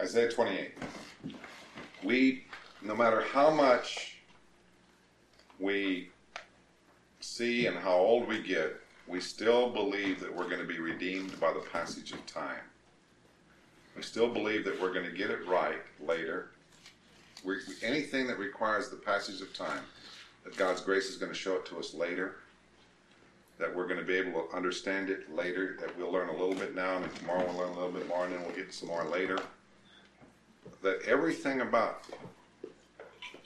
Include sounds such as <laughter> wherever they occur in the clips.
Isaiah 28. We, no matter how much we see and how old we get, we still believe that we're going to be redeemed by the passage of time. We still believe that we're going to get it right later. We, anything that requires the passage of time, that God's grace is going to show it to us later, that we're going to be able to understand it later, that we'll learn a little bit now, and tomorrow we'll learn a little bit more, and then we'll get some more later. That everything about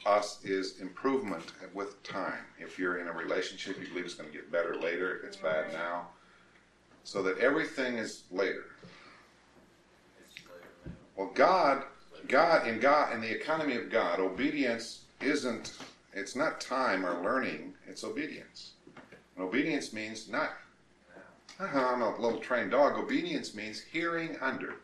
us is improvement with time. If you're in a relationship, you believe it's going to get better later, it's bad now. So that everything is later. Well, God, God, in God, in the economy of God, obedience isn't, it's not time or learning, it's obedience. And obedience means not, uh-huh, I'm a little trained dog. Obedience means hearing under.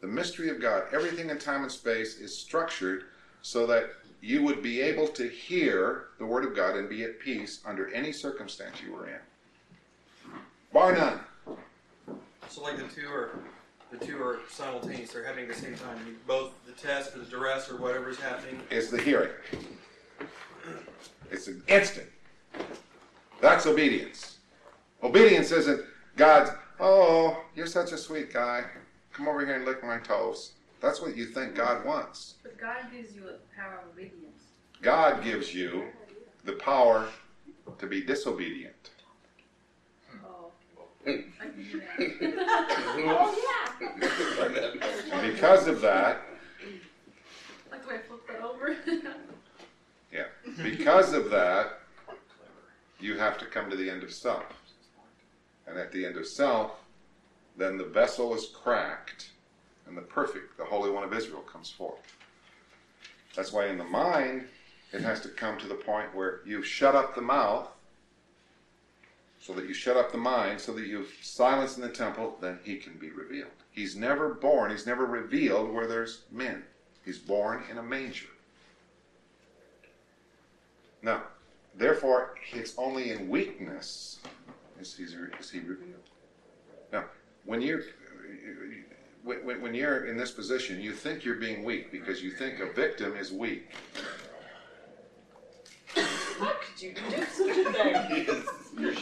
The mystery of God, everything in time and space is structured so that you would be able to hear the Word of God and be at peace under any circumstance you were in. Bar none. So, like the two are the two are simultaneous; they're happening at the same time. Both the test or the duress or whatever is happening. It's the hearing. It's an instant. That's obedience. Obedience isn't God's. Oh, you're such a sweet guy. Come over here and lick my toes. That's what you think God wants. But God gives you a power of obedience. God gives you the power to be disobedient. Oh. I can do that. <laughs> Oh, yeah. Because of that, like the way I flip that over. <laughs> yeah, because of that, you have to come to the end of self. And at the end of self, then the vessel is cracked and the perfect, the Holy One of Israel, comes forth. That's why in the mind, it has to come to the point where you've shut up the mouth, so that you shut up the mind, so that you've silenced in the temple, then he can be revealed. He's never born, he's never revealed where there's men. He's born in a manger. Now, therefore, it's only in weakness is, he, is he revealed. Now, when you're when, when you're in this position, you think you're being weak because you think a victim is weak. How could you do such a thing?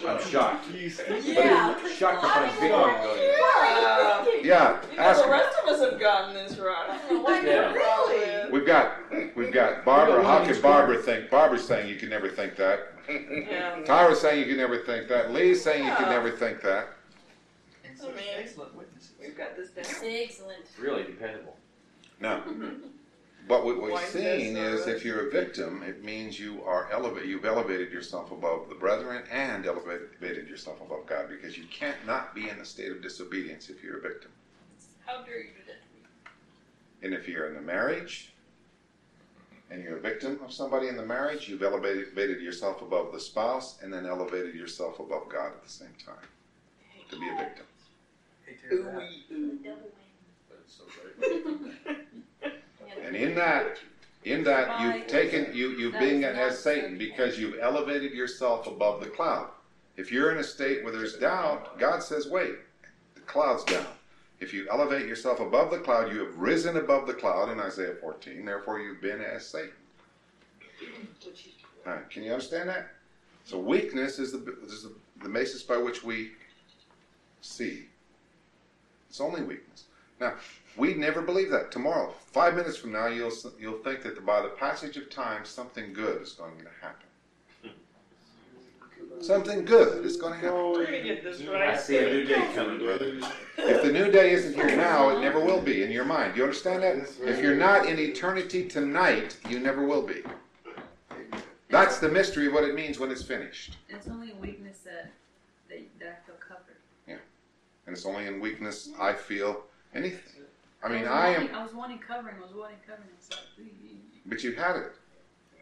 I'm shocked. Yeah. Shocked by I victim. mean, what are you thinking? Yeah, You know, ask the rest of us have gotten this wrong. I don't know what Yeah. really. We've got we've got Barbara. How can Barbara think? Barbara's saying you can never think that. Yeah. Tyra's saying you can never think that. Lee's saying you can never think that. I mean, Excellent witnesses. we've got this down. Excellent. Really dependable. No. <laughs> But what we're Why is is if you're a victim, it means you are elevated. You've elevated yourself above the brethren and elevated yourself above God because you can't not be in a state of disobedience if you're a victim. How dare you do that to me? And if you're in a marriage and you're a victim of somebody in the marriage, you've elevated, elevated yourself above the spouse and then elevated yourself above God at the same time to be a victim. Hate to hear that. But it's so great. <laughs> And in that, in that you've taken you you've been as Satan because you've elevated yourself above the cloud. If you're in a state where there's doubt, God says, "Wait, the cloud's down." If you elevate yourself above the cloud, you have risen above the cloud in Isaiah 14. Therefore, you've been as Satan. All right, can you understand that? So weakness is the is the, the basis by which we see. It's only weakness. Now, we'd never believe that. Tomorrow, five minutes from now, you'll you'll think that by the passage of time, something good is going to happen. Something good is going to happen. We're gonna get this I see a new day coming, brother. If the new day isn't here now, it never will be in your mind. Do you understand that? If you're not in eternity tonight, you never will be. That's the mystery of what it means when it's finished. It's only a weakness that, that, that I feel covered. And it's only in weakness I feel anything. I mean, was I am, wanting- I was wanting covering. I was wanting covering. It's like, but you had it.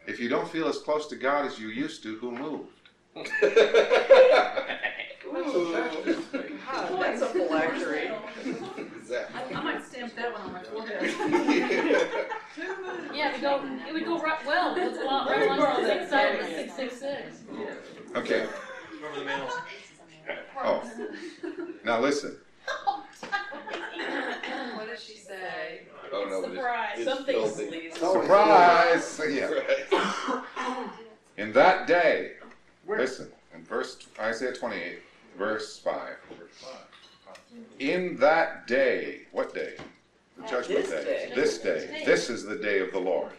If you don't feel as close to God as you used to, who moved? God, that's a phylactery. I, I might stamp that one on my forehead. <laughs> Yeah, it would go, it would go right, well, it would go out right along the six side of the six six six. Okay. Remember the mail. Oh, now listen. <laughs> What did she say? Oh know, but it's- Surprise. it's Something's filthy. Surprise! <laughs> Yeah. <laughs> In that day, listen, in verse Isaiah 28, verse 5. In that day, what day? The judgment This day. day. This day. This is the day of the Lord.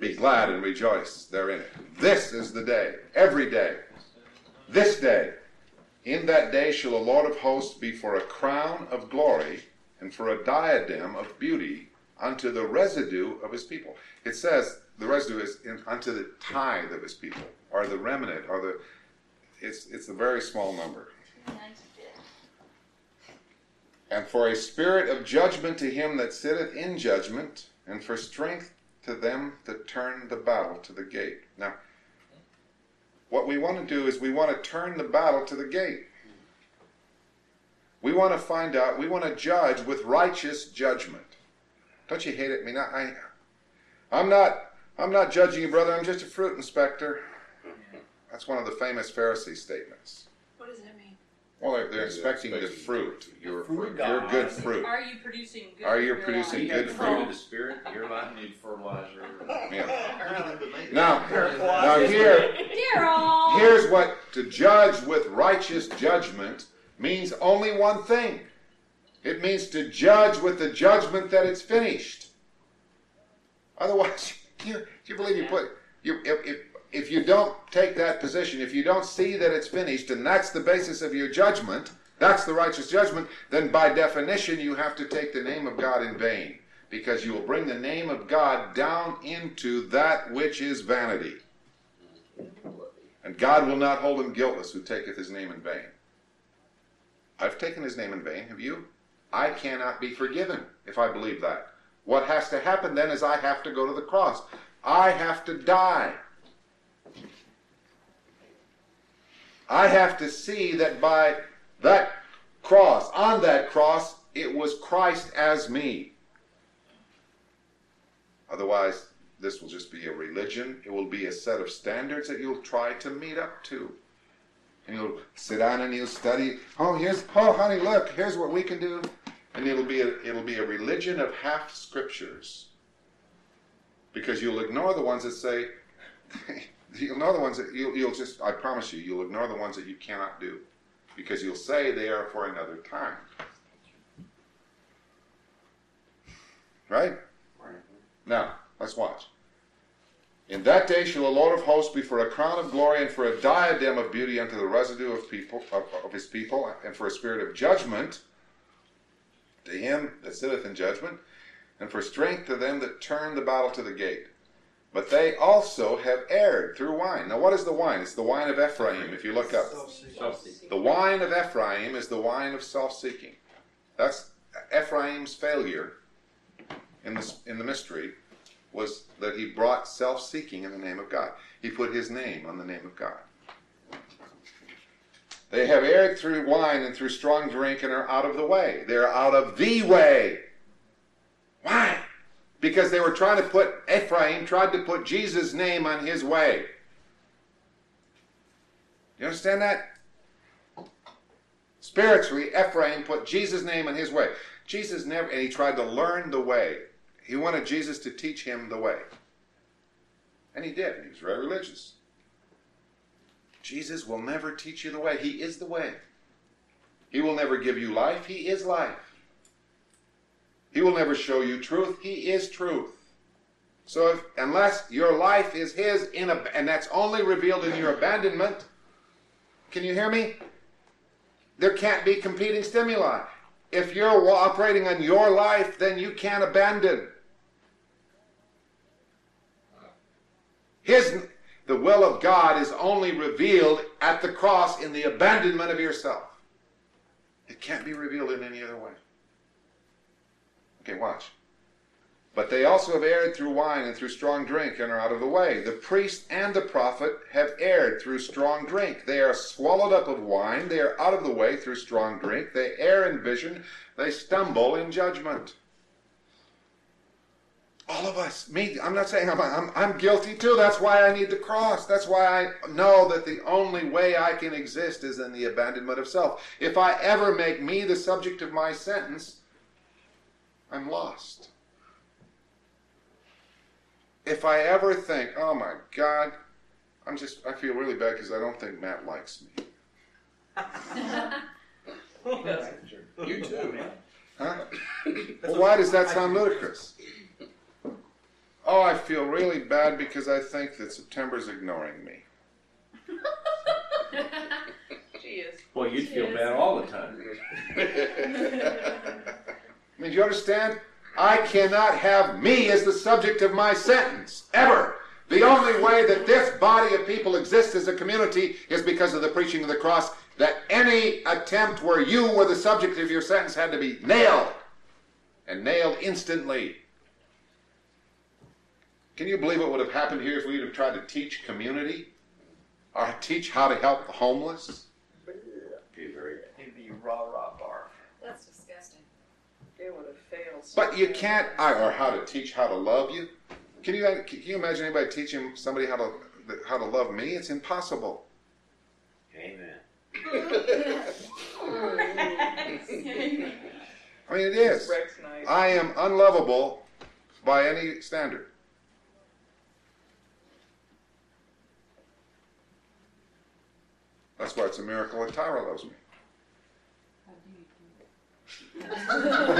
Be glad and rejoice therein. This is the day. Every day. This day. In that day shall the Lord of hosts be for a crown of glory and for a diadem of beauty unto the residue of his people. It says the residue is in, unto the tithe of his people, or the remnant, or the. It's it's a very small number. And for a spirit of judgment to him that sitteth in judgment, and for strength to them that turn the battle to the gate. Now, what we want to do is we want to turn the battle to the gate. We want to find out, we want to judge with righteous judgment. Don't you hate it? I mean, I, I'm not, I'm not judging you, brother. I'm just a fruit inspector. That's one of the famous Pharisee statements. What does that mean? Well, they're, they're They're the fruit. Your, fruit of your God. good fruit. Are you producing good? Fruit? Are you producing good fruit? fruit of the spirit, you're not need fertilizer. <laughs> Yeah. Now, now here, Daryl. here's what to judge with righteous judgment means only one thing. It means to judge with the judgment that it's finished. Otherwise, <laughs> you, do you believe you put you if, if if you don't take that position, if you don't see that it's finished, and that's the basis of your judgment, that's the righteous judgment, then by definition you have to take the name of God in vain, because you will bring the name of God down into that which is vanity. And God will not hold him guiltless who taketh his name in vain. I've taken his name in vain, have you? I cannot be forgiven if I believe that. What has to happen then is I have to go to the cross. I have to die. I have to see that by that cross, on that cross, it was Christ as me. Otherwise, this will just be a religion. It will be a set of standards that you'll try to meet up to. And you'll sit down and you'll study. Oh, here's oh honey, look, here's what we can do. And it'll be a, it'll be a religion of half scriptures. Because you'll ignore the ones that say <laughs> you'll ignore the ones that you'll, you'll just I promise you, you'll ignore the ones that you cannot do. Because you'll say they are for another time. Right? Now, let's watch. In that day shall the Lord of hosts be for a crown of glory and for a diadem of beauty unto the residue of people of, of his people, and for a spirit of judgment to him that sitteth in judgment, and for strength to them that turn the battle to the gate. But they also have erred through wine. Now, what is the wine? It's the wine of Ephraim, if you look up. The wine of Ephraim is the wine of self-seeking. That's Ephraim's failure in the in the mystery was that he brought self-seeking in the name of God. He put his name on the name of God. They have erred through wine and through strong drink and are out of the way. They're out of the way. Why? Because they were trying to put Ephraim tried to put Jesus' name on his way. You understand that? Spiritually, Ephraim put Jesus' name on his way. Jesus never, and he tried to learn the way. He wanted Jesus to teach him the way. And he did. He was very religious. Jesus will never teach you the way. He is the way. He will never give you life. He is life. He will never show you truth. He is truth. So if, unless your life is his in a, and that's only revealed in your abandonment, can you hear me? There can't be competing stimuli. If you're operating on your life, then you can't abandon. His the will of God is only revealed at the cross in the abandonment of yourself. It can't be revealed in any other way. Okay, watch. But they also have erred through wine and through strong drink and are out of the way. The priest and the prophet have erred through strong drink. They are swallowed up of wine. They are out of the way through strong drink. They err in vision. They stumble in judgment. All of us. Me, I'm not saying I'm, I'm, I'm guilty too. That's why I need the cross. That's why I know that the only way I can exist is in the abandonment of self. If I ever make me the subject of my sentence, I'm lost. if I ever think, oh my God, I'm just, I feel really bad because I don't think Matt likes me. <laughs> You too, <laughs> man. Huh? Well, why does that sound ludicrous? Oh, I feel really bad because I think that September's ignoring me. <laughs> She is. Well, you'd feel bad all the time. I mean, do you understand? I cannot have me as the subject of my sentence, ever. The only way that this body of people exists as a community is because of the preaching of the cross, that any attempt where you were the subject of your sentence had to be nailed, and nailed instantly. Can you believe what would have happened here if we would have tried to teach community? Or teach how to help the homeless? It'd be rah rah. It would have failed. so But you can't, I- or how to teach how to love you. Can you can you imagine anybody teaching somebody how to how to love me? It's impossible. Amen. <laughs> I mean, it is. I am unlovable by any standard. That's why it's a miracle that Tyra loves me. <laughs>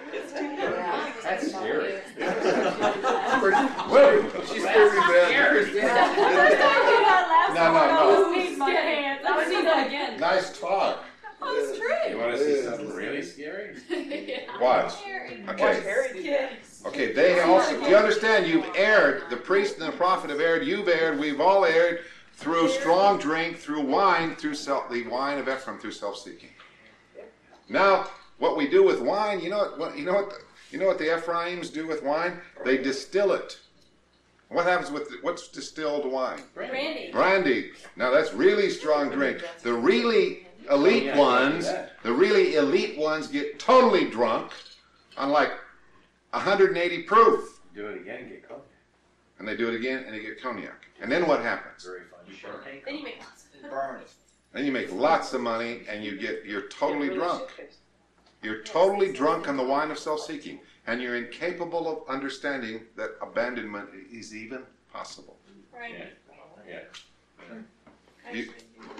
<laughs> That's scary. Wait. She's very bad. No, no, no. Please get hands. I would see that again. Nice talk. Oh, it's You want to see something really scary? <laughs> Watch. Watch Okay. Harry do that. Okay, they also, do you understand? You've erred. The priest and the prophet have erred. You've erred. We've all erred through strong drink, through wine, through self, the wine of Ephraim, through self-seeking. Now, what we do with wine, you know what? what you know what? The, you know what the Ephraims do with wine? They distill it. What happens with what's distilled wine? Brandy. Brandy. Now that's really strong drink. The really elite oh, ones, can do that. the really elite ones get totally drunk on like 180 proof. Do it again, get caught. And they do it again and they get cognac. And then what happens? Very fun. Champagne. Then you make lots. Burn it. Then you make lots of money and you get you're totally drunk. Shit-faced. You're totally drunk on the wine of self-seeking and you're incapable of understanding that abandonment is even possible. Right. Yeah. You,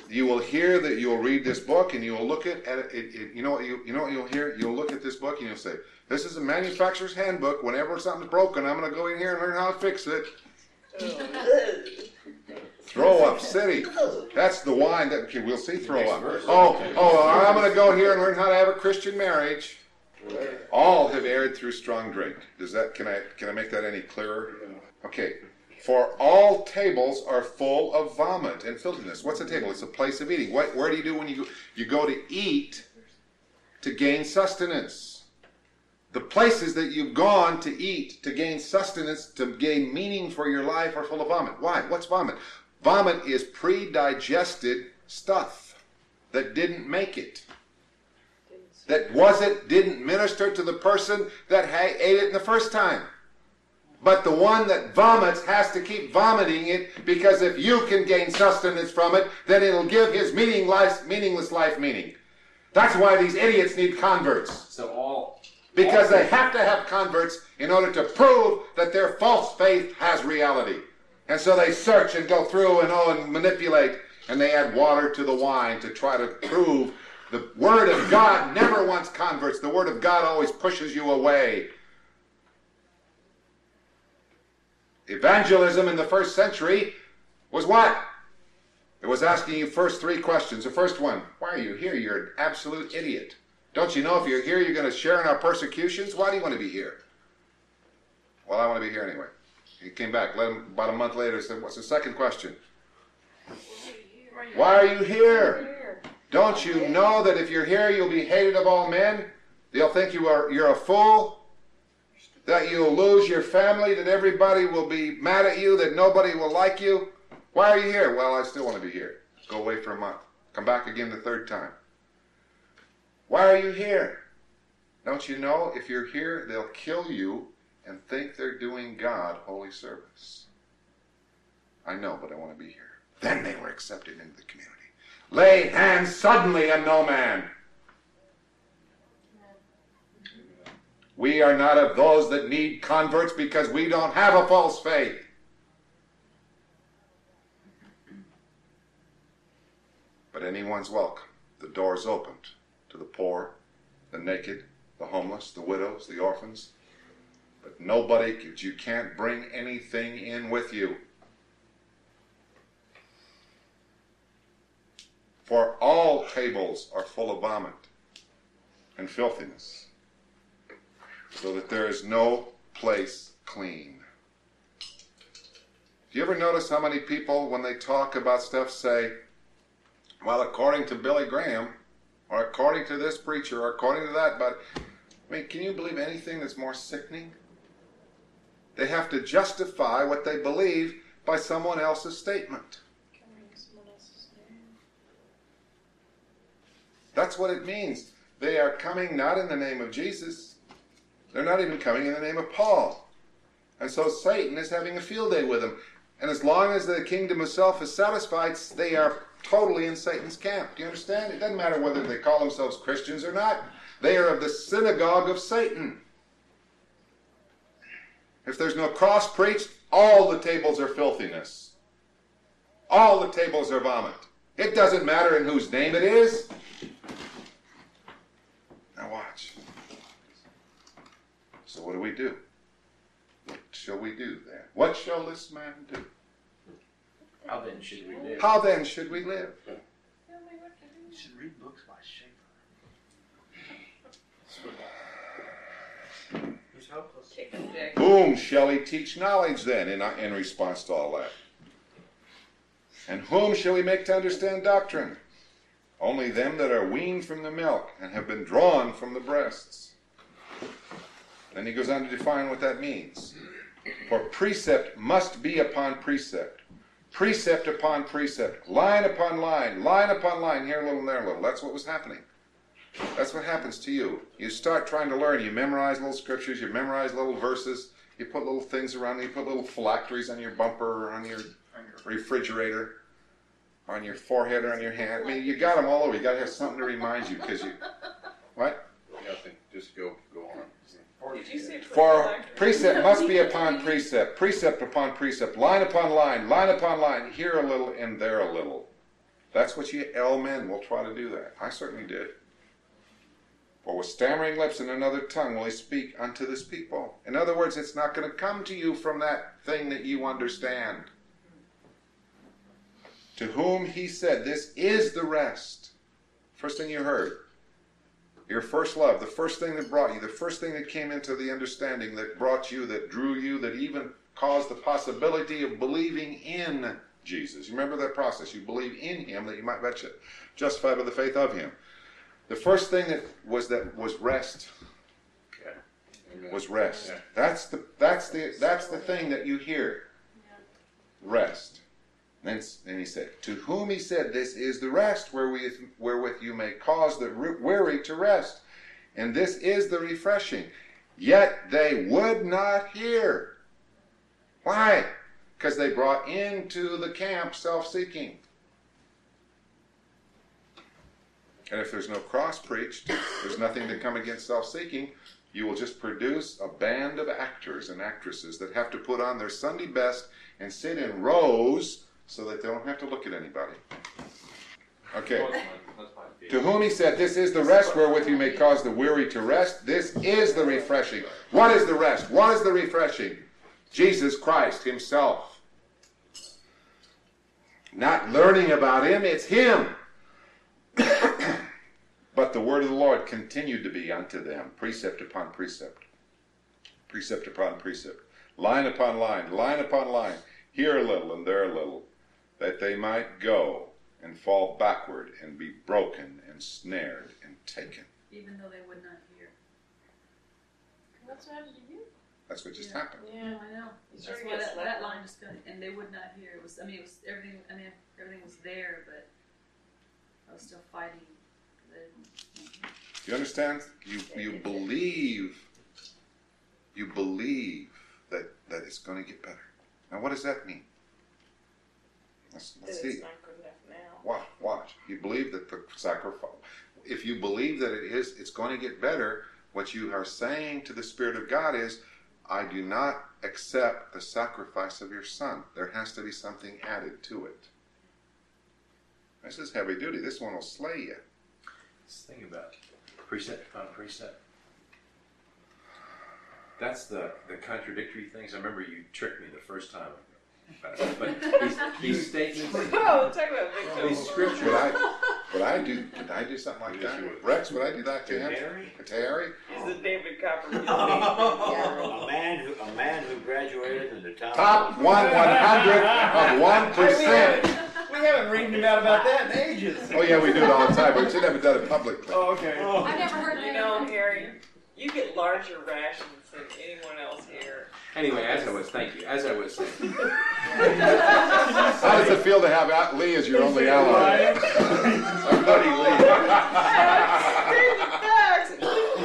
you will hear that you'll read this book and you will look at it, it, it you know what you you know what you'll hear you'll look at this book and you'll say this is a manufacturer's handbook whenever something's broken I'm going to go in here and learn how to fix it <laughs> throw up city that's the wine that okay, we'll see throw up oh oh I'm going to go here and learn how to have a Christian marriage all have erred through strong drink does that can I can I make that any clearer okay for all tables are full of vomit and filthiness. What's a table? It's a place of eating. What, where do you do when you go? You go to eat to gain sustenance. The places that you've gone to eat to gain sustenance, to gain meaning for your life, are full of vomit. Why? What's vomit? Vomit is pre-digested stuff that didn't make it. That wasn't, didn't minister to the person that ha- ate it in the first time. But the one that vomits has to keep vomiting it because if you can gain sustenance from it, then it'll give his meaningless, meaningless life meaning. That's why these idiots need converts. So all. Because they have to have converts in order to prove that their false faith has reality. And so they search and go through and oh and manipulate and they add water to the wine to try to prove the word of God never wants converts. The word of God always pushes you away. Evangelism in the first century was what? It was asking you first three questions. The first one, why are you here? You're an absolute idiot. Don't you know if you're here, you're going to share in our persecutions? Why do you want to be here? Well, I want to be here anyway. He came back. Let him, about a month later, said, What's the second question? Why are you here? Don't you know that if you're here, you'll be hated of all men? They'll think you are you're a fool. That you'll lose your family. That everybody will be mad at you. That nobody will like you. Why are you here? Well, I still want to be here. Go away for a month. Come back again the third time. Why are you here? Don't you know if you're here, they'll kill you and think they're doing God holy service. I know, but I want to be here. Then they were accepted into the community. Lay hands suddenly on no man. We are not of those that need converts because we don't have a false faith. But anyone's welcome. The door's opened to the poor, the naked, the homeless, the widows, the orphans. But nobody, you can't bring anything in with you. For all tables are full of vomit and filthiness, so that there is no place clean. Do you ever notice how many people, when they talk about stuff, say, well, according to Billy Graham, or according to this preacher, or according to that, but I mean, can you believe anything that's more sickening? They have to justify what they believe by someone else's statement. That's what it means. They are coming not in the name of Jesus. They're not even coming in the name of Paul. And so Satan is having a field day with them. And as long as the kingdom of self is satisfied, they are totally in Satan's camp. Do you understand? It doesn't matter whether they call themselves Christians or not. They are of the synagogue of Satan. If there's no cross preached, all the tables are filthiness. All the tables are vomit. It doesn't matter in whose name it is. Now watch. So what do we do? What shall we do then? What shall this man do? How then should we live? How then should we live? Should read books by Schaeffer. He's hopeless. Kick and dick. Whom shall he teach knowledge then in, in response to all that? And whom shall he make to understand doctrine? Only them that are weaned from the milk and have been drawn from the breasts. Then he goes on to define what that means. For precept must be upon precept, precept upon precept, line upon line, line upon line, here a little and there a little. That's what was happening. That's what happens to you. You start trying to learn. You memorize little scriptures. You memorize little verses. You put little things around. You put little phylacteries on your bumper or on your refrigerator, on your forehead or on your hand. I mean, you got them all over. You got to have something to remind you because you. <laughs> What? Nothing, just go, go on. Did you say put For precept <laughs> must be upon precept, precept upon precept, line upon line, line upon line, here a little and there a little. That's what you, L men will try to do that. I certainly did. For with stammering lips and another tongue will he speak unto this people. In other words, it's not going to come to you from that thing that you understand. To whom he said, This is the rest. First thing you heard. Your first love, the first thing that brought you, the first thing that came into the understanding that brought you, that drew you, that even caused the possibility of believing in Jesus. You remember that process. You believe in him that you might be justified by the faith of him. The first thing that was that was rest. Amen. Was rest. Yeah. That's the that's the that's the thing that you hear. Rest. Then, then he said, To whom he said, This is the rest wherewith, wherewith you may cause the weary to rest. And this is the refreshing. Yet they would not hear. Why? Because they brought into the camp self seeking. And if there's no cross preached, there's nothing to come against self seeking. You will just produce a band of actors and actresses that have to put on their Sunday best and sit in rows so that they don't have to look at anybody. Okay. To whom he said, This is the rest wherewith you may cause the weary to rest. This is the refreshing. What is the rest? What is the refreshing? Jesus Christ Himself. Not learning about Him, it's Him. But the word of the Lord continued to be unto them, precept upon precept, precept upon precept, line upon line, line upon line, here a little and there a little, that they might go and fall backward and be broken and snared and taken. Even though they would not hear. What's happened to you? That's what just Yeah. happened. Yeah. I know. You That's sort of why that, that line just got, and they would not hear. It was, I mean, it was everything, I mean, everything was there, but I was still fighting the. You understand? You you believe you believe that that it's going to get better. Now, what does that mean? Let's, let's it's see. not good enough now. Watch, watch. You believe that the sacrifice. If you believe that it is, it's going to get better. What you are saying to the Spirit of God is, I do not accept the sacrifice of your Son. There has to be something added to it. This is heavy duty. This one will slay you. Just think about precept upon precept. That's the, the contradictory things. I remember you tricked me the first time. But these, these <laughs> statements, Oh, talk about victim. these Would scriptures, I, would I do, could I do something like Yes, that? you would. Rex, would I do that to To him? Harry? To Harry? He's the David Copperfield. <laughs> A man who, a man who graduated in the top. Top one one hundredth of one percent. We haven't read about about that in ages. Oh yeah, we do it all the time, but we should never done it publicly. Oh, okay. Oh. I never heard You that. know, Harry, you get larger rations than anyone else here. Anyway, as I was, thank you. As I was saying, How does it feel to have Aunt Lee as your only ally? Somebody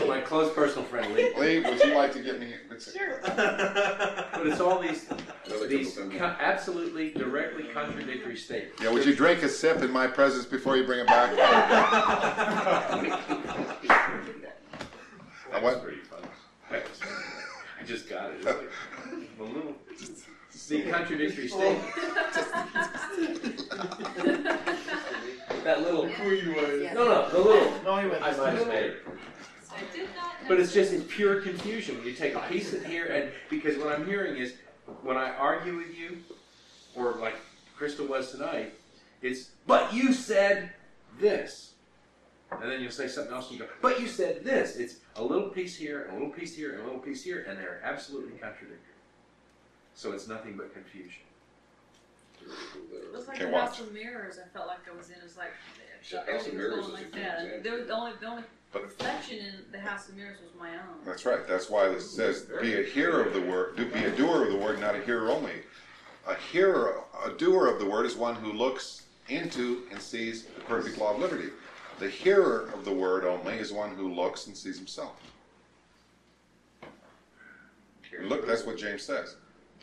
my close personal friend Lee. Lee, would you like to get me? it's- But it's all these Another these couple co- absolutely directly contradictory statements. Yeah, would you drink a sip in my presence before you bring it back? <laughs> That what? was pretty funny. I just got it. It's like a. <laughs> The contradictory statements. <laughs> that little. No, no, the little. No, he went. I might have made it. I did not. But it's just it's pure confusion when you take a piece of here and because what I'm hearing is when I argue with you, or like Crystal was tonight, it's but you said this. And then you'll say something else and you go, but you said this. It's a little piece here, a little piece here, and a little piece here, and they're absolutely contradictory. So it's nothing but confusion. It was like Okay, the House watch. of Mirrors. I felt like I was in. It was like House of Mirrors going is a like good that. There was the only the only But- reflection in the House of Mirrors was my own. That's right. That's why this says, "Be a hearer of the word. Do be a doer of the word, not a hearer only." A hearer, a doer of the word, is one who looks into and sees the perfect law of liberty. The hearer of the word only is one who looks and sees himself. Look, that's what James says.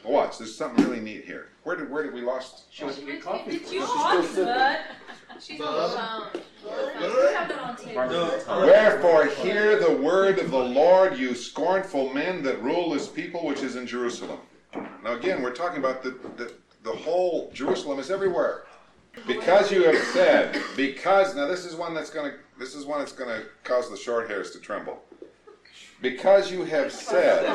Watch. There's something really neat here. Where did where did we lost? She wants to get coffee. Did you She's want still bud? She's on the phone. We have that on tape. Barbara. Wherefore hear the word of the Lord, you scornful men that rule his people which is in Jerusalem. Now again, we're talking about the, the, the whole Jerusalem is everywhere. Because you have said, because now this is one that's gonna this is one that's gonna cause the short hairs to tremble. Because you have said,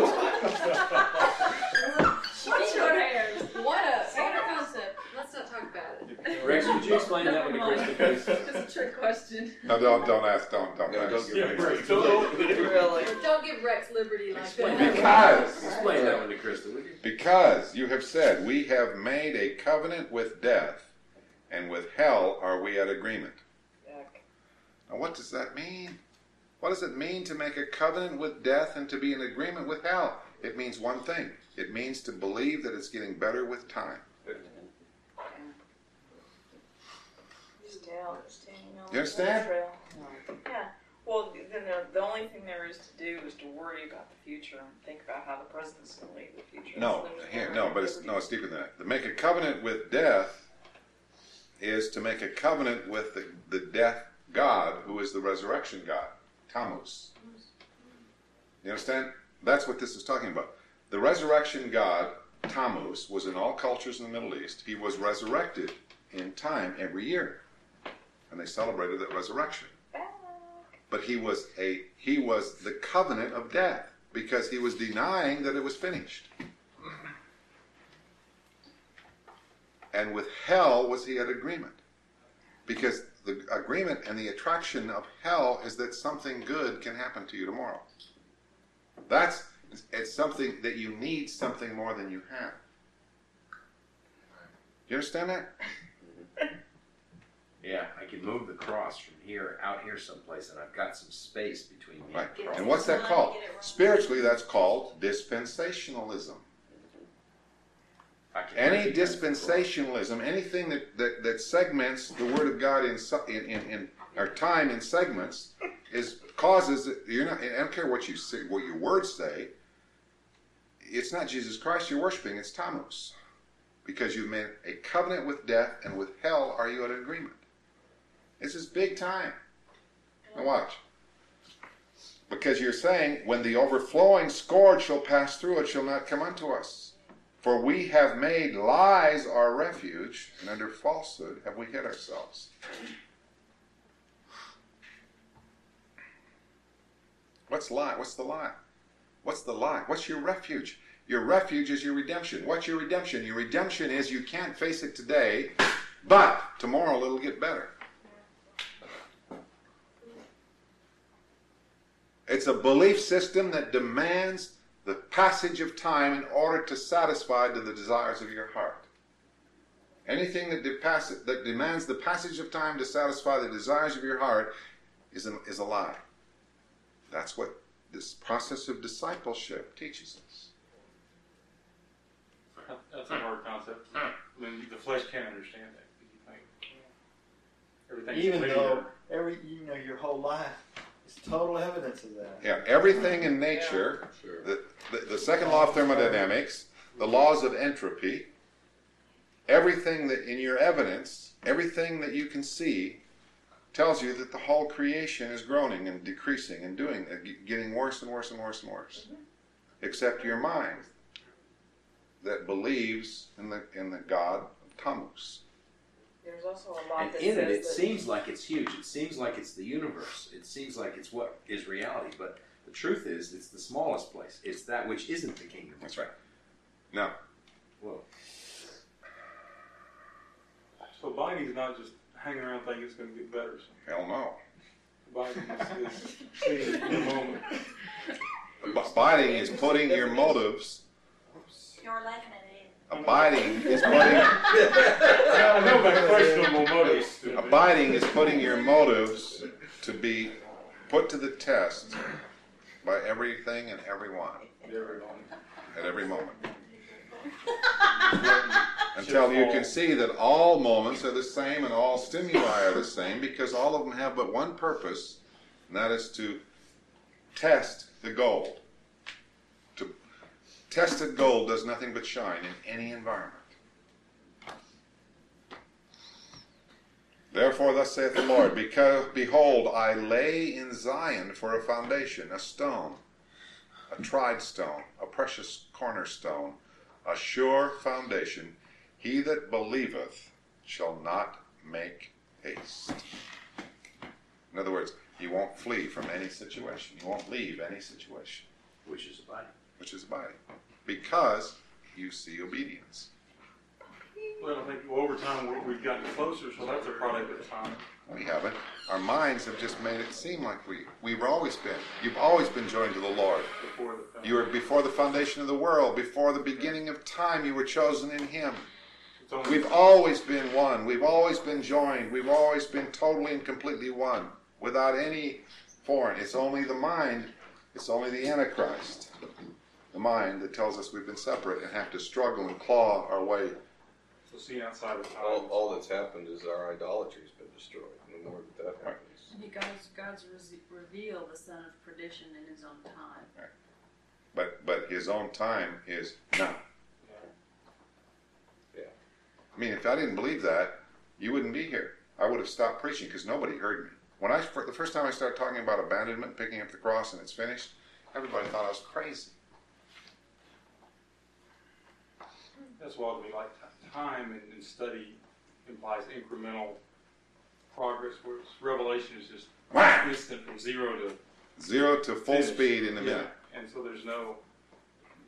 What's your hair? What a, what a concept. Let's not talk about it. Rex, would you explain that one to Krista, please? <laughs> It's a trick question. no, don't don't ask, don't don't No, ask. don't give me <laughs> Really? Don't give Rex liberty like Explain that. Because Explain that one to Krista, would you? Because you have said, We have made a covenant with death, and with hell are we at agreement. Yuck. Now, what does that mean? What does it mean to make a covenant with death and to be in agreement with hell? It means one thing it means to believe that it's getting better with time. Still, staying on You understand? Yeah. Well, then the, the only thing there is to do is to worry about the future and think about how the president's going to leave the future. No, So here, no, but it's no, it's deeper than that. To make a covenant with death is to make a covenant with the, the death God, who is the resurrection God, Tammuz. You understand? That's what this is talking about. The resurrection God, Tammuz, was in all cultures in the Middle East. He was resurrected in time every year, and they celebrated that resurrection. Back. But he was a he was the covenant of death because he was denying that it was finished. And with hell was he at agreement. Because the agreement and the attraction of hell is that something good can happen to you tomorrow. That's it's something that you need something more than you have. You understand that? Yeah, I can move the cross from here out here someplace, and I've got some space between me Right. and the cross. And what's that called? Spiritually, that's called dispensationalism. I can Any recognize the dispensationalism, anything that, that, that segments the Word of God in, su- in, in, in our time in segments is causes you're not. I don't care what you say, what your words say. It's not Jesus Christ you're worshiping. It's Tammuz, because you've made a covenant with death, and with hell are you at an agreement. This is big time. Now watch. Because you're saying, when the overflowing scourge shall pass through, it shall not come unto us. For we have made lies our refuge, and under falsehood have we hid ourselves. What's lie? What's the lie? What's the lie? What's your refuge? Your refuge is your redemption. What's your redemption? Your redemption is you can't face it today, but tomorrow it'll get better. It's a belief system that demands the passage of time in order to satisfy the desires of your heart. Anything that, depass- that demands the passage of time to satisfy the desires of your heart is a, is a lie. That's what this process of discipleship teaches us. That's a hard concept. I mean, the flesh can't understand that. You think everything's Even linear. though every you know your whole life is total evidence of that. Yeah, everything in nature, the, the, the second law of thermodynamics, the laws of entropy, everything that in your evidence, everything that you can see, tells you that the whole creation is groaning and decreasing and doing, uh, ge- getting worse and worse and worse and worse. Except your mind that believes in the in the God of Tammuz. There's also a lot And that in says it, it that seems like it's huge. It seems like it's the universe. It seems like it's what is reality. But the truth is, it's the smallest place. It's that which isn't the kingdom. That's right. Now, Well, So binding is not just hanging around thinking it's going to get better. So hell no. binding is, is seeing the moment. Abiding is putting your motives. You're laughing at it. Abiding is putting. I know about questionable motives. <laughs> Abiding is putting your motives to be put to the test by everything and everyone at every moment. Until you can see that all moments are the same and all stimuli are the same because all of them have but one purpose, and that is to test the gold. Tested gold does nothing but shine in any environment. Therefore, thus saith the Lord, because behold, I lay in Zion for a foundation, a stone, a tried stone, a precious cornerstone, a sure foundation. He that believeth shall not make haste. In other words, you won't flee from any situation. You won't leave any situation, which is abiding. Which is abiding, because you see obedience. Well, I think over time we- we've gotten closer, so that's a product of time. We haven't. Our minds have just made it seem like we we've always been. You've always been joined to the Lord. The You were before the foundation of the world, before the beginning of time. You were chosen in Him. We've always been one. We've always been joined. We've always been totally and completely one, without any foreign. It's only the mind. It's only the Antichrist, the mind that tells us we've been separate and have to struggle and claw our way. so see outside of time. All, all that's happened is our idolatry's been destroyed. The more that that happens. God's, God's re- revealed the son of perdition in his own time. But but His own time is now. Yeah. I mean, if I didn't believe that, you wouldn't be here. I would have stopped preaching because nobody heard me. When I the first time I started talking about abandonment, picking up the cross, and it's finished, everybody thought I was crazy. That's why we like ti- time and, and study implies incremental progress, whereas revelation is just instant from zero to Zero to full finish. speed in a Yeah, minute. And so there's no,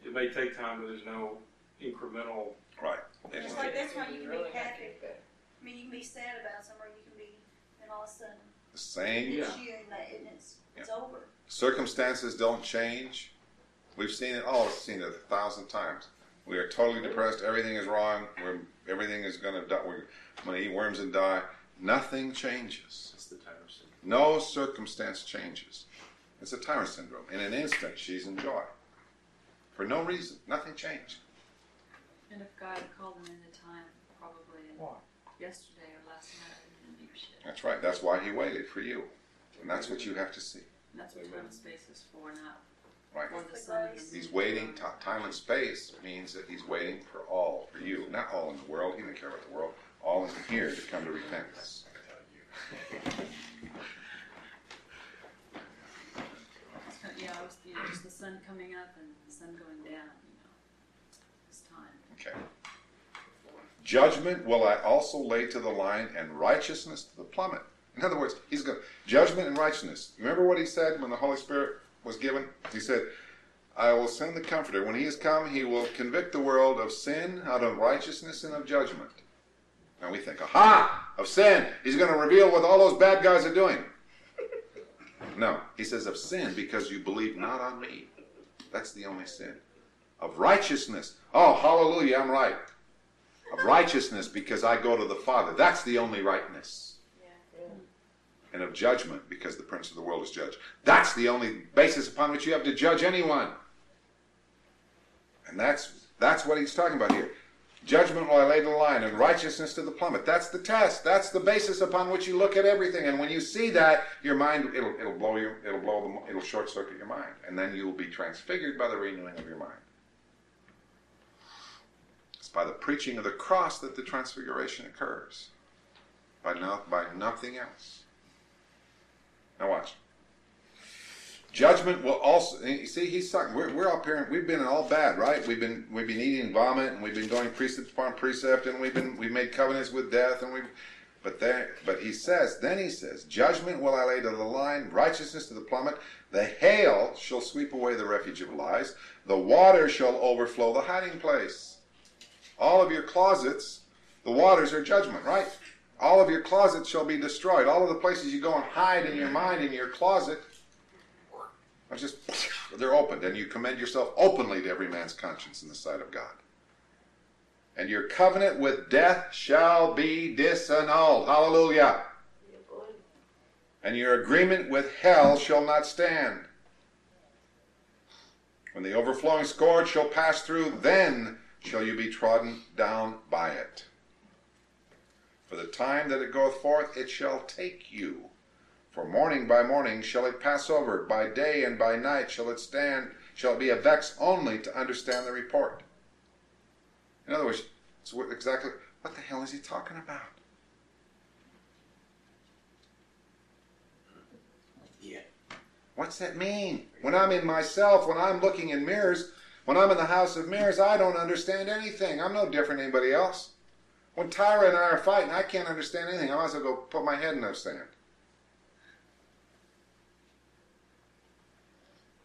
it may take time, but there's no incremental. Right. It's like that's why you can really be happy. I mean, you can be sad about somewhere, you can be, and all of a sudden, The same Yeah. it's and that, and it's, it's over. circumstances don't change. We've seen it all. Seen it a thousand times. We are totally depressed. Everything is wrong. We're, everything is going to die. We're going to eat worms and die. Nothing changes. It's the tyrant syndrome. No circumstance changes. It's a tyrant syndrome. In an instant, she's in joy. For no reason. Nothing changed. And if God had called him the time, probably Why? yesterday or last night, I didn't do shit. That's right. That's why he waited for you. And that's what you have to see. And that's what time and space is for now. Right. For the sun and the moon. He's waiting. Time and space means that he's waiting for all, for you. Not all in the world. He didn't care about the world. All in here to come to repentance. <laughs> It's kind of- Yeah, I was, you know, just the sun coming up and the sun going down, you know, this time. Okay. Judgment will I also lay to the line, and righteousness to the plummet. In other words, he's going judgment and righteousness. Remember what he said when the Holy Spirit was given? He said, "I will send the Comforter. When he has come, he will convict the world of sin, out of righteousness, and of judgment." Now we think, "Aha! Of sin. He's going to reveal what all those bad guys are doing." <laughs> No, he says of sin because you believe not on me. That's the only sin. Of righteousness. Oh, hallelujah, I'm right of righteousness because I go to the Father. That's the only rightness. And of judgment because the prince of the world is judged. That's the only basis upon which you have to judge anyone. And that's that's what he's talking about here. Judgment will I lay to the line, and righteousness to the plummet. That's the test. That's the basis upon which you look at everything. And when you see that, your mind it'll it'll blow you it'll blow the it'll short circuit your mind, and then you will be transfigured by the renewing of your mind. It's by the preaching of the cross that the transfiguration occurs. By, no, by nothing else. Now watch. Judgment will also see he's talking we're, we're here and we've been all bad, right? We've been we've been eating vomit and we've been going precept upon precept and we've been we've made covenants with death and we've but there but he says then he says, Judgment will I lay to the line, righteousness to the plummet, the hail shall sweep away the refuge of lies, the water shall overflow the hiding place all of your closets, the waters are judgment, right? All of your closets shall be destroyed. All of the places you go and hide in your mind in your closet are just, <laughs> they're opened. And you commend yourself openly to every man's conscience in the sight of God. And your covenant with death shall be disannulled. Hallelujah. And your agreement with hell shall not stand. When the overflowing scourge shall pass through, then shall you be trodden down by it. For the time that it goeth forth, it shall take you. For morning by morning shall it pass over, by day and by night shall it stand, shall it be a vex only to understand the report. In other words, it's what exactly what the hell is he talking about? Yeah. What's that mean? When I'm in myself, when I'm looking in mirrors, when I'm in the house of mirrors, I don't understand anything. I'm no different than anybody else. When Tyra and I are fighting, I can't understand anything. I might as well go put my head in the sand.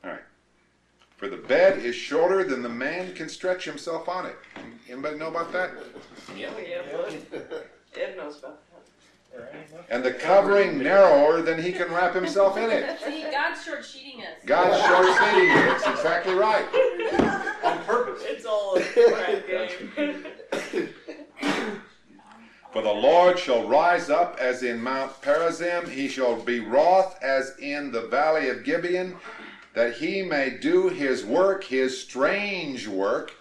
All right. For the bed is shorter than the man can stretch himself on it. Anybody know about that? Yeah. Oh, yeah. Ed knows about that. And the covering narrower than he can wrap himself in it. See, God's short sheeting us. God's short-sighted you. That's exactly right. On purpose. It's all a crap game. <laughs> For the Lord shall rise up as in Mount Perazim, he shall be wroth as in the valley of Gibeon, that he may do his work, his strange work,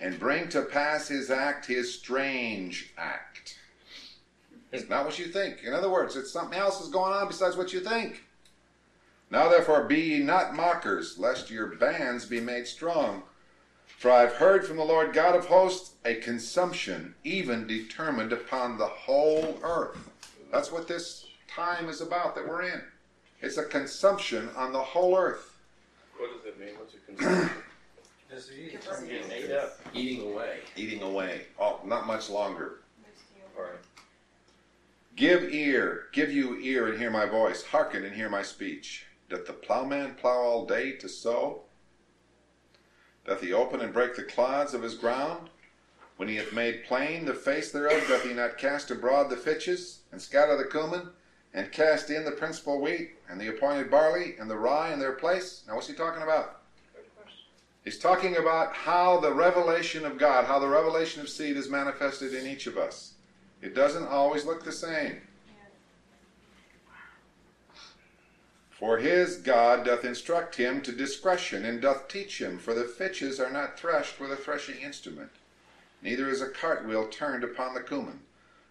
and bring to pass his act, his strange act. It's not what you think. In other words, it's something else is going on besides what you think. Now therefore be ye not mockers, lest your bands be made strong. For I have heard from the Lord God of hosts a consumption even determined upon the whole earth. That's what this time is about that we're in. It's a consumption on the whole earth. What does it mean? What's a consumption? Disease Get from getting ate up. Eating away. Eating away. Oh, not much longer. Right. Give ear, give you ear and hear my voice. Hearken and hear my speech. Doth the plowman plow all day to sow? Doth he open and break the clods of his ground? When he hath made plain the face thereof, doth he not cast abroad the fitches, and scatter the cumin, and cast in the principal wheat, and the appointed barley, and the rye in their place? Now, what's he talking about? He's talking about how the revelation of God, how the revelation of seed is manifested in each of us. It doesn't always look the same. For his God doth instruct him to discretion, and doth teach him, for the fitches are not threshed with a threshing instrument, neither is a cartwheel turned upon the cumin.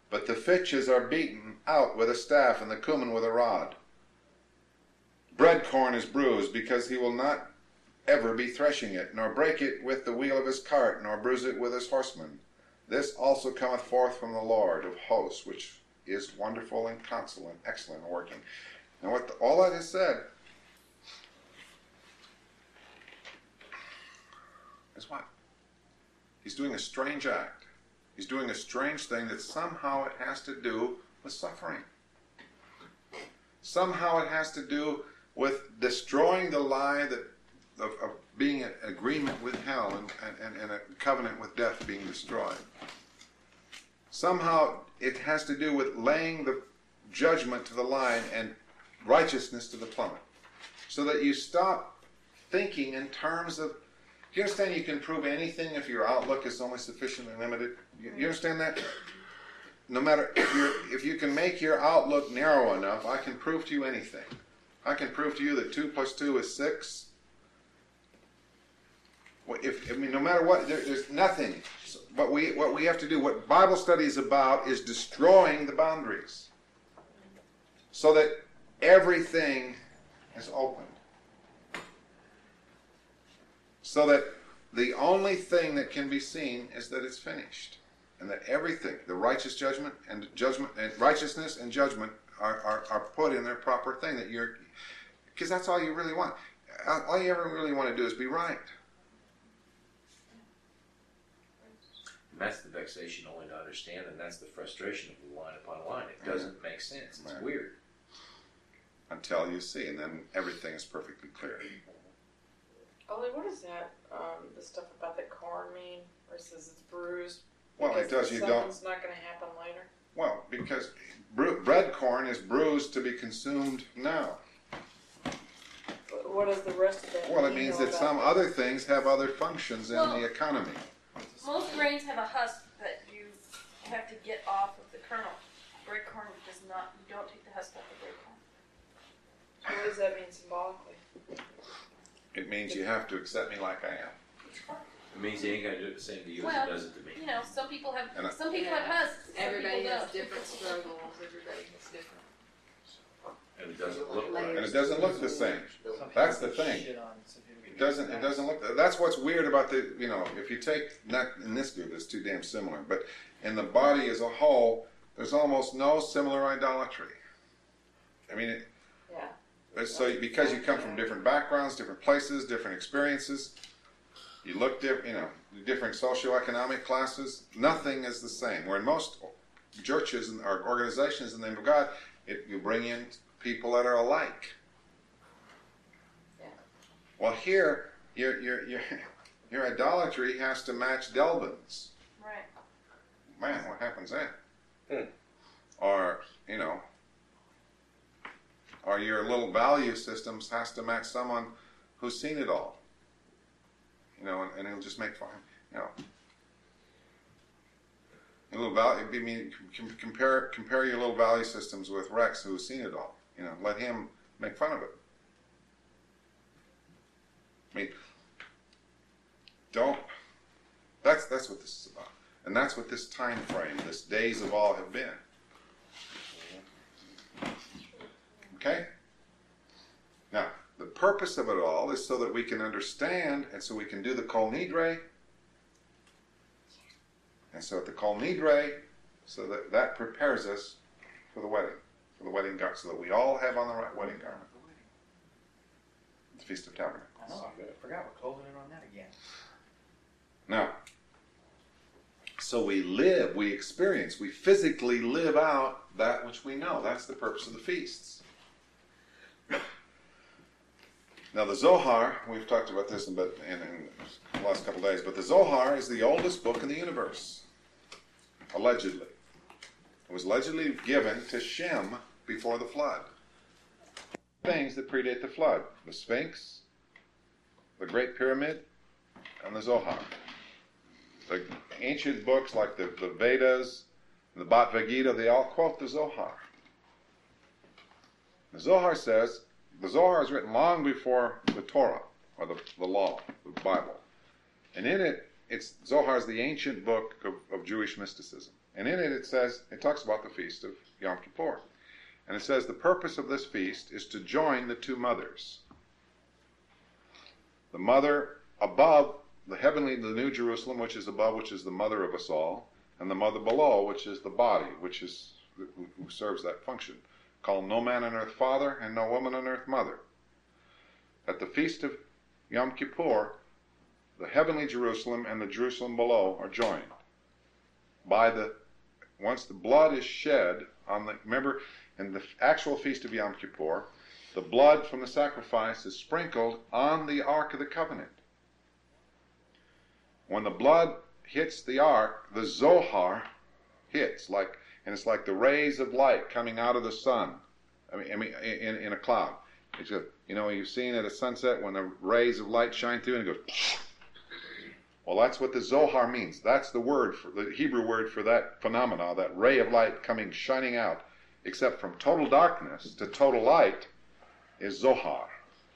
But the fitches are beaten out with a staff, and the cumin with a rod. Bread corn is bruised, because he will not ever be threshing it, nor break it with the wheel of his cart, nor bruise it with his horsemen. This also cometh forth from the Lord of hosts, which is wonderful and counsel and excellent in working. And what the, all that is said is what? He's doing a strange act. He's doing a strange thing that somehow it has to do with suffering. Somehow it has to do with destroying the lie that of, of being in agreement with hell and, and, and a covenant with death being destroyed. Somehow it has to do with laying the judgment to the line and righteousness to the plummet. So that you stop thinking in terms of you understand you can prove anything if your outlook is only sufficiently limited? You, you understand that? No matter if you if you can make your outlook narrow enough, I can prove to you anything. I can prove to you that two plus two is six. If I mean, no matter what, there, there's nothing. What we what we have to do, what Bible study is about, is destroying the boundaries, so that everything is opened so that the only thing that can be seen is that it's finished and that everything the righteous judgment and judgment and righteousness and judgment are, are, are put in their proper thing that you're because that's all you really want uh, all you ever really want to do is be right And that's the vexation only to understand, and that's the frustration of the line upon line. It doesn't make sense. It's Right. weird. until you see and then everything is perfectly clear Ollie, what does that, um, the stuff about the corn mean? Where it says it's bruised? well it does you don't Something's not gonna happen later? well because bru- bread corn is bruised to be consumed now What- What does the rest of that well it means that some the- other things have other functions in Well- the economy Most grains have a husk that you have to get off of the kernel. Bread corn does not. You don't take the husk off of bread corn. What does that mean symbolically? It means you have to accept me like i am It means he ain't gonna do it the same to you Well, as he does it to me. You know, some people have And I- some people Yeah. have husks. Some Everybody people has don't. different struggles, everybody has different. And it doesn't look and it doesn't look the same That's the thing. it, some people It get doesn't. It mad. doesn't look. That's what's weird about the. You know, if you take not in this group, it's too damn similar. But in the body as a whole, there's almost no similar idolatry. I mean, it, Yeah. so because you come from different backgrounds, different places, different experiences. You look different. You know, different socioeconomic classes. Nothing is the same. Where in most churches and or organizations in the name of God, it, you bring in people that are alike. Yeah. Well, here your your your your idolatry has to match Delvin's. Right. Man, what happens then? Hmm. Or you know, or your little value systems has to match someone who's seen it all. You know, and, and it'll just make fun. You know. Little value. I mean, compare compare your little value systems with Rex, who's seen it all. You know, let him make fun of it. I mean, don't. That's that's what this is about, and that's what this time frame, this days of all, have been. Okay. Now, the purpose of it all is so that we can understand, and so we can do the kol nidre, and so at the kol nidre, so that that prepares us for the wedding, for the wedding garment, so that we all have on the right wedding garment. The Feast of Tabernacles. I know, I forgot we're closing in on that again. Now, so we live, we experience, we physically live out that which we know. That's the purpose of the feasts. Now, the Zohar, we've talked about this in, in, in the last couple days, but the Zohar is the oldest book in the universe, allegedly. It was allegedly given to Shem before the flood. Things that predate the flood the Sphinx, the Great Pyramid, and the Zohar. The ancient books like the, the Vedas, the Bhagavad Gita, they all quote the Zohar. The Zohar says, the Zohar is written long before the Torah, or the, the law, the Bible. And in it, it's Zohar is the ancient book of, of Jewish mysticism, and in it it says it talks about the feast of Yom Kippur, and it says the purpose of this feast is to join the two mothers. The mother above the heavenly, the New Jerusalem, which is above, which is the mother of us all, and the mother below, which is the body, which is who, who serves that function. Call no man on earth father, and no woman on earth mother. At the feast of Yom Kippur, the heavenly Jerusalem and the Jerusalem below are joined by the once the blood is shed on the remember in the actual feast of Yom Kippur, the blood from the sacrifice is sprinkled on the ark of the covenant. When the blood hits the ark, the Zohar hits like and it's like the rays of light coming out of the sun. I mean, I mean, in, in a cloud. It's just, you know, you've seen at a sunset when the rays of light shine through and it goes. <laughs> Well, that's what the Zohar means. That's the word for the Hebrew word for that phenomena, that ray of light coming shining out. Except from total darkness to total light is Zohar.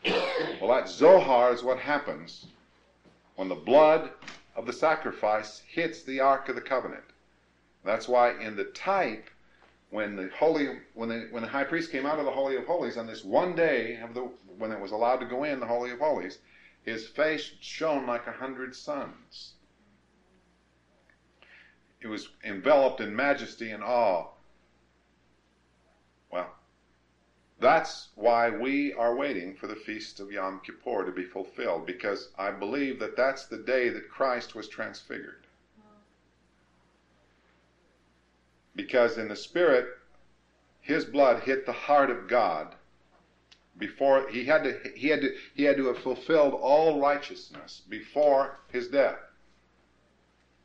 <coughs> Well, that Zohar is what happens when the blood of the sacrifice hits the Ark of the Covenant. That's why in the type, when the holy, when the when the high priest came out of the holy of holies on this one day of the when it was allowed to go in the holy of holies, his face shone like a hundred suns. It was enveloped in majesty and awe. Well, that's why we are waiting for the feast of Yom Kippur to be fulfilled, because I believe that that's the day that Christ was transfigured. Because in the Spirit, his blood hit the heart of God before he had to he had to he had to have fulfilled all righteousness before his death.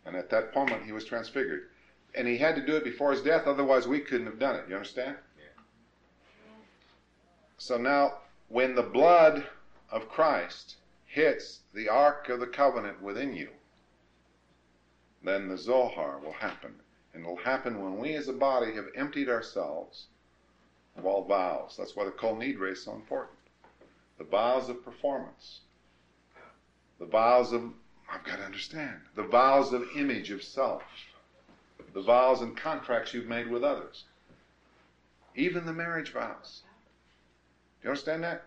And at that moment he was transfigured. And he had to do it before his death, otherwise we couldn't have done it. You understand? So now when the blood of Christ hits the ark of the covenant within you, then the Zohar will happen. And it'll happen when we as a body have emptied ourselves of all vows. That's why the Kol Nidre is so important. The vows of performance. The vows of, I've got to understand, the vows of image of self. The vows and contracts you've made with others. Even the marriage vows. Do you understand that?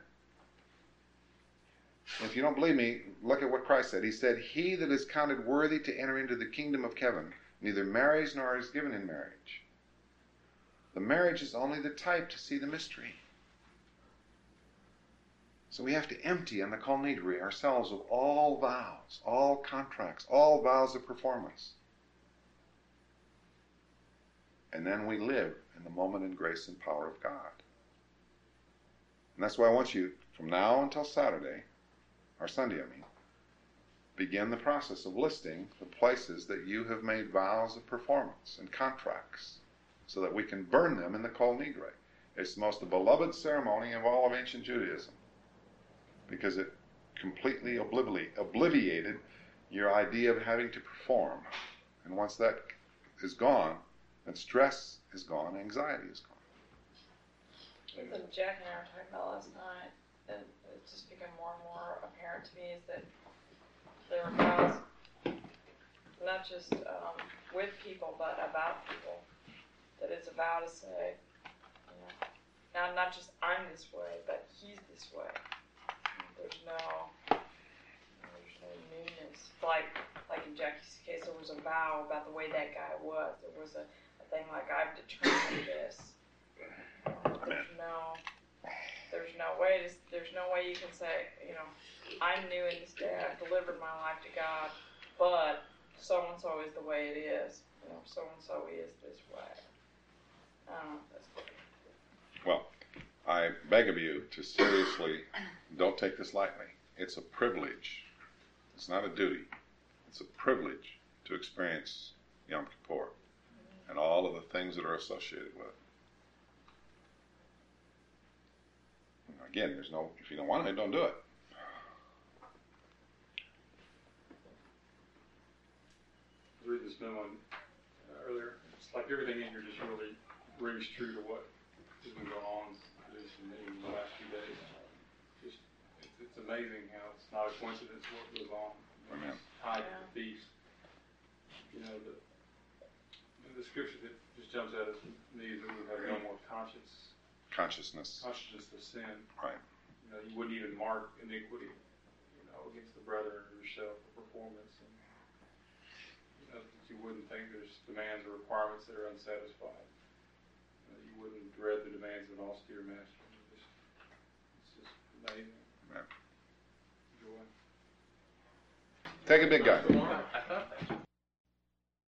If you don't believe me, look at what Christ said. He said, He that is counted worthy to enter into the kingdom of heaven neither marries nor is given in marriage. The marriage is only the type to see the mystery. So we have to empty in the Kol ourselves of all vows, all contracts, all vows of performance. And then we live in the moment and grace and power of God. And that's why I want you, from now until Saturday, or Sunday, I mean, begin the process of listing the places that you have made vows of performance and contracts so that we can burn them in the Kol Nidre. It's the most beloved ceremony of all of ancient Judaism because it completely oblivi- obliviated your idea of having to perform. And once that is gone, then stress is gone, anxiety is gone. Jack and I were talking about last night, and it's just become more and more apparent to me is that there are vows, not just um, with people, but about people. That it's a vow to say, you know, now not just I'm this way, but he's this way. There's no, there's no newness. Like, like in Jackie's case, there was a vow about the way that guy was. There was a, a thing like I've determined this. There's no, way. You can say, you know, I'm new in this day. I've delivered my life to God, but so and so is the way it is. You know, so and so is this way. Um, that's Well, I beg of you to seriously don't take this lightly. It's a privilege. It's not a duty. It's a privilege to experience Yom Kippur and all of the things that are associated with it. Again, there's no, if you don't want it, don't do it. I was reading this memo uh, earlier. It's like everything in here just really rings true to what has been going on this in the last few days. Just, it's, it's amazing how it's not a coincidence what goes on. Amen. tied to the feast. You know, the, the scripture that just jumps out at me is that we have no more conscience, Consciousness. consciousness of sin. Right. You know, you wouldn't even mark iniquity, you know, against the brother or yourself for performance. And, you know, that you wouldn't think there's demands or requirements that are unsatisfied. You, know, you wouldn't dread the demands of an austere master. It's just, it's just amazing. Right. Joy. Take a big guy. I thought that's